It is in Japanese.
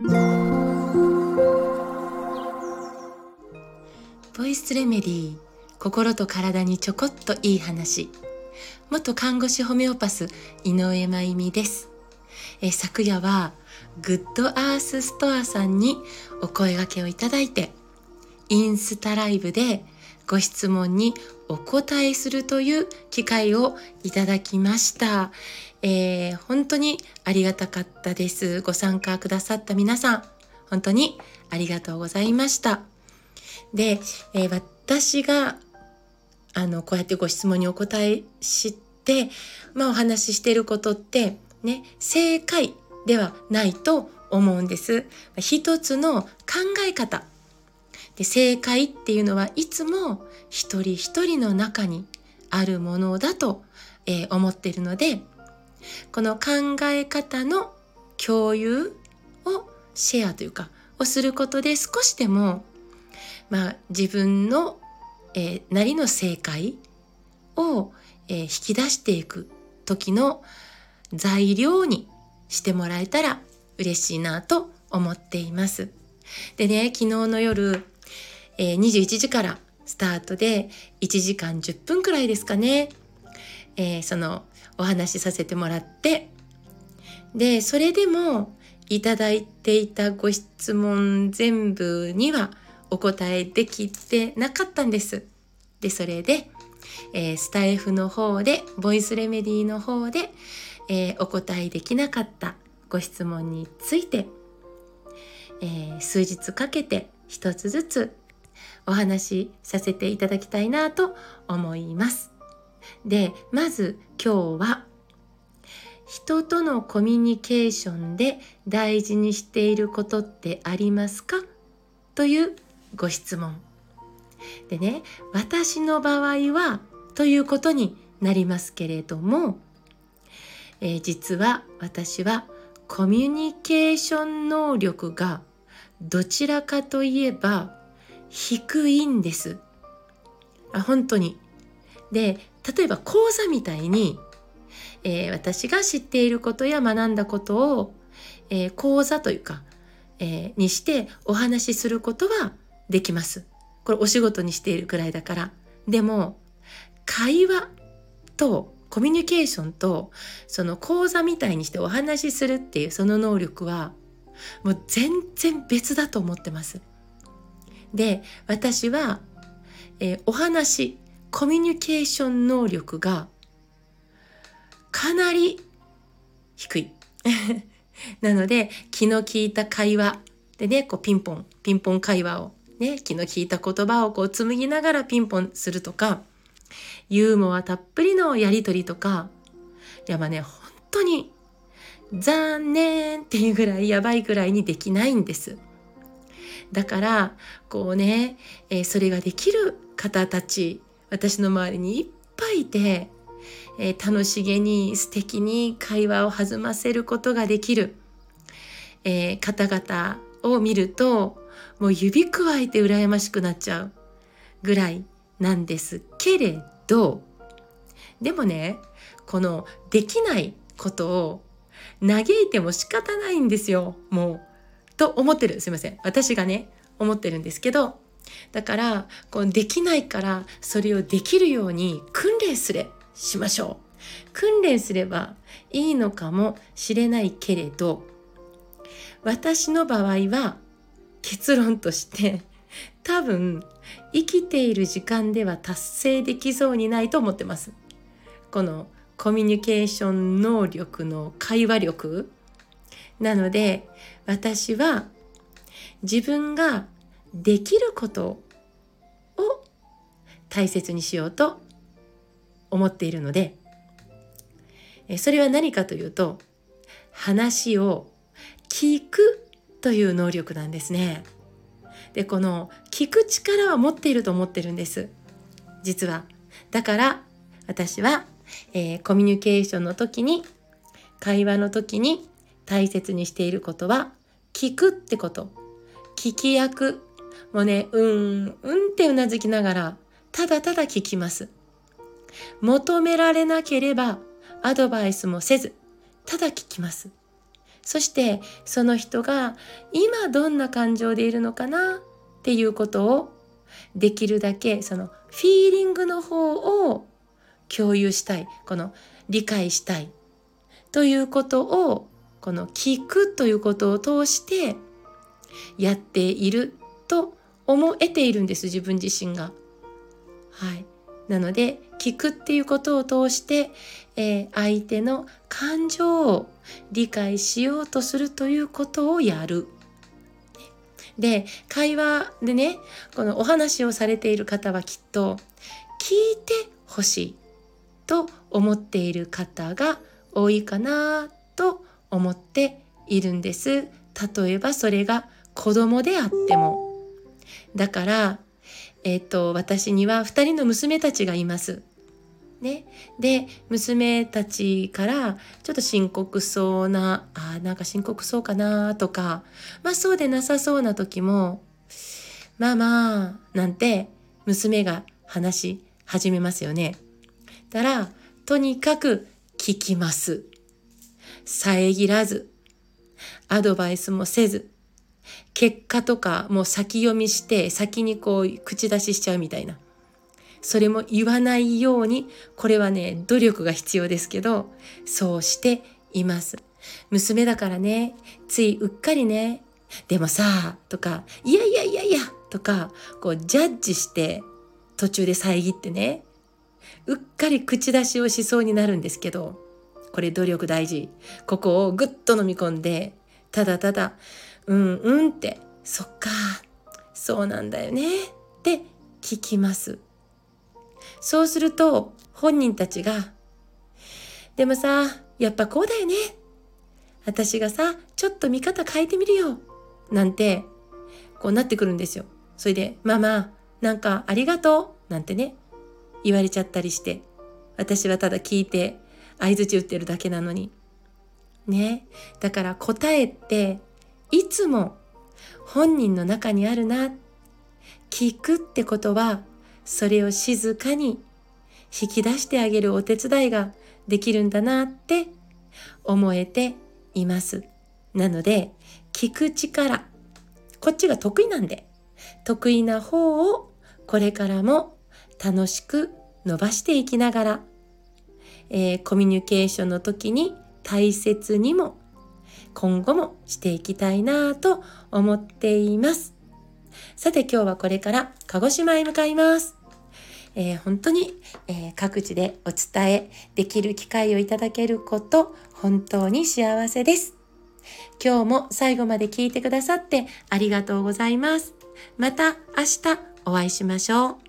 ボイスレメディー心と体にちょこっといい話。元看護師ホメオパス井上真由美です。え昨夜はグッドアースストアさんにお声掛けをいただいてインスタライブでご質問にお答えするという機会をいただきました。えー、本当にありがたかったです。ご参加くださった皆さん、本当にありがとうございました。で、えー、私があのこうやってご質問にお答えして、まあ、お話ししていることってね正解ではないと思うんです。一つの考え方で正解っていうのはいつも一人一人の中にあるものだと、えー、思っているのでこの考え方の共有をシェアというかをすることで少しでも、まあ、自分の、えー、なりの正解を、えー、引き出していく時の材料にしてもらえたら嬉しいなと思っています。でね昨日の夜えー、21時からスタートで1時間10分くらいですかね、えー、そのお話しさせてもらってでそれでもいただいていたご質問全部にはお答えできてなかったんです。でそれで、えー、スタイフの方でボイスレメディの方で、えー、お答えできなかったご質問について、えー、数日かけて一つずつお話しさせていただきたいなと思います。で、まず今日は人とのコミュニケーションで大事にしていることってありますか？というご質問。でね、私の場合はということになりますけれども、えー、実は私はコミュニケーション能力がどちらかといえば低いんです。あ本当に。で例えば講座みたいに、えー、私が知っていることや学んだことを、えー、講座というか、えー、にしてお話しすることはできます。これお仕事にしているくらいだから。でも会話とコミュニケーションとその講座みたいにしてお話しするっていうその能力はもう全然別だと思ってます。で私は、えー、お話コミュニケーション能力がかなり低い。なので気の利いた会話でねこうピンポンピンポン会話をね気の利いた言葉をこう紡ぎながらピンポンするとかユーモアたっぷりのやり取りとかいやまあね本当に残念っていうぐらいやばいぐらいにできないんです。だからこうね、えー、それができる方たち私の周りにいっぱいいて、えー、楽しげに素敵に会話を弾ませることができる、えー、方々を見るともう指くわえて羨ましくなっちゃうぐらいなんですけれどでもねこのできないことを嘆いても仕方ないんですよもう。と思ってる。すいません。私がね思ってるんですけどだからこうできないからそれをできるように訓練すれしましょう。訓練すればいいのかもしれないけれど私の場合は結論として多分生きている時間では達成できそうにないと思ってます。このコミュニケーション能力の会話力なので私は自分ができることを大切にしようと思っているのでそれは何かというと話を聞くという能力なんですね。でこの聞く力は持っていると思ってるんです実は。だから私は、えー、コミュニケーションの時に会話の時に大切にしていることは聞くってこと。聞き役。もうねうんうんってうなずきながらただただ聞きます。求められなければアドバイスもせずただ聞きます。そしてその人が今どんな感情でいるのかな？っていうことをできるだけそのフィーリングの方を共有したい。この理解したい。ということをこの聞くということを通してやっていると思えているんです自分自身が。はい、なので聞くっていうことを通して、えー、相手の感情を理解しようとするということをやる。で会話でねこのお話をされている方はきっと聞いてほしいと思っている方が多いかな思っているんです。例えばそれが子供であっても。だから、えっ、と、私には2人の娘たちがいます。ね、で娘たちからちょっと深刻そうなあなんか深刻そうかなとかまあそうでなさそうな時もまあまあなんて娘が話し始めますよね。たらとにかく聞きます。遮らずアドバイスもせず結果とかもう先読みして先にこう口出ししちゃうみたいな。それも言わないように、これはね、努力が必要ですけど、そうしています。娘だからね、ついうっかりね、でもさ、とか、いやいやいやいや、とか、こうジャッジして途中で遮ってね、うっかり口出しをしそうになるんですけど、これ努力大事。ここをぐっと飲み込んで、ただただ、うんうんって、そっか、そうなんだよねって聞きます。そうすると本人たちが、でもさ、やっぱこうだよね。私がさ、ちょっと見方変えてみるよ。なんて、こうなってくるんですよ。それで、ママ、なんかありがとう。なんてね、言われちゃったりして、私はただ聞いて、相づち打ってるだけなのに。ね。だから答えって、いつも本人の中にあるな。聞くってことは、それを静かに引き出してあげるお手伝いができるんだなって思えています。なので、聞く力、こっちが得意なんで、得意な方をこれからも楽しく伸ばしていきながら、えー、コミュニケーションの時に大切にも今後もしていきたいなと思っています。さて今日はこれから鹿児島へ向かいます。えー、本当に、えー、各地でお伝えできる機会をいただけること本当に幸せです。今日も最後まで聞いてくださってありがとうございます。また明日お会いしましょう。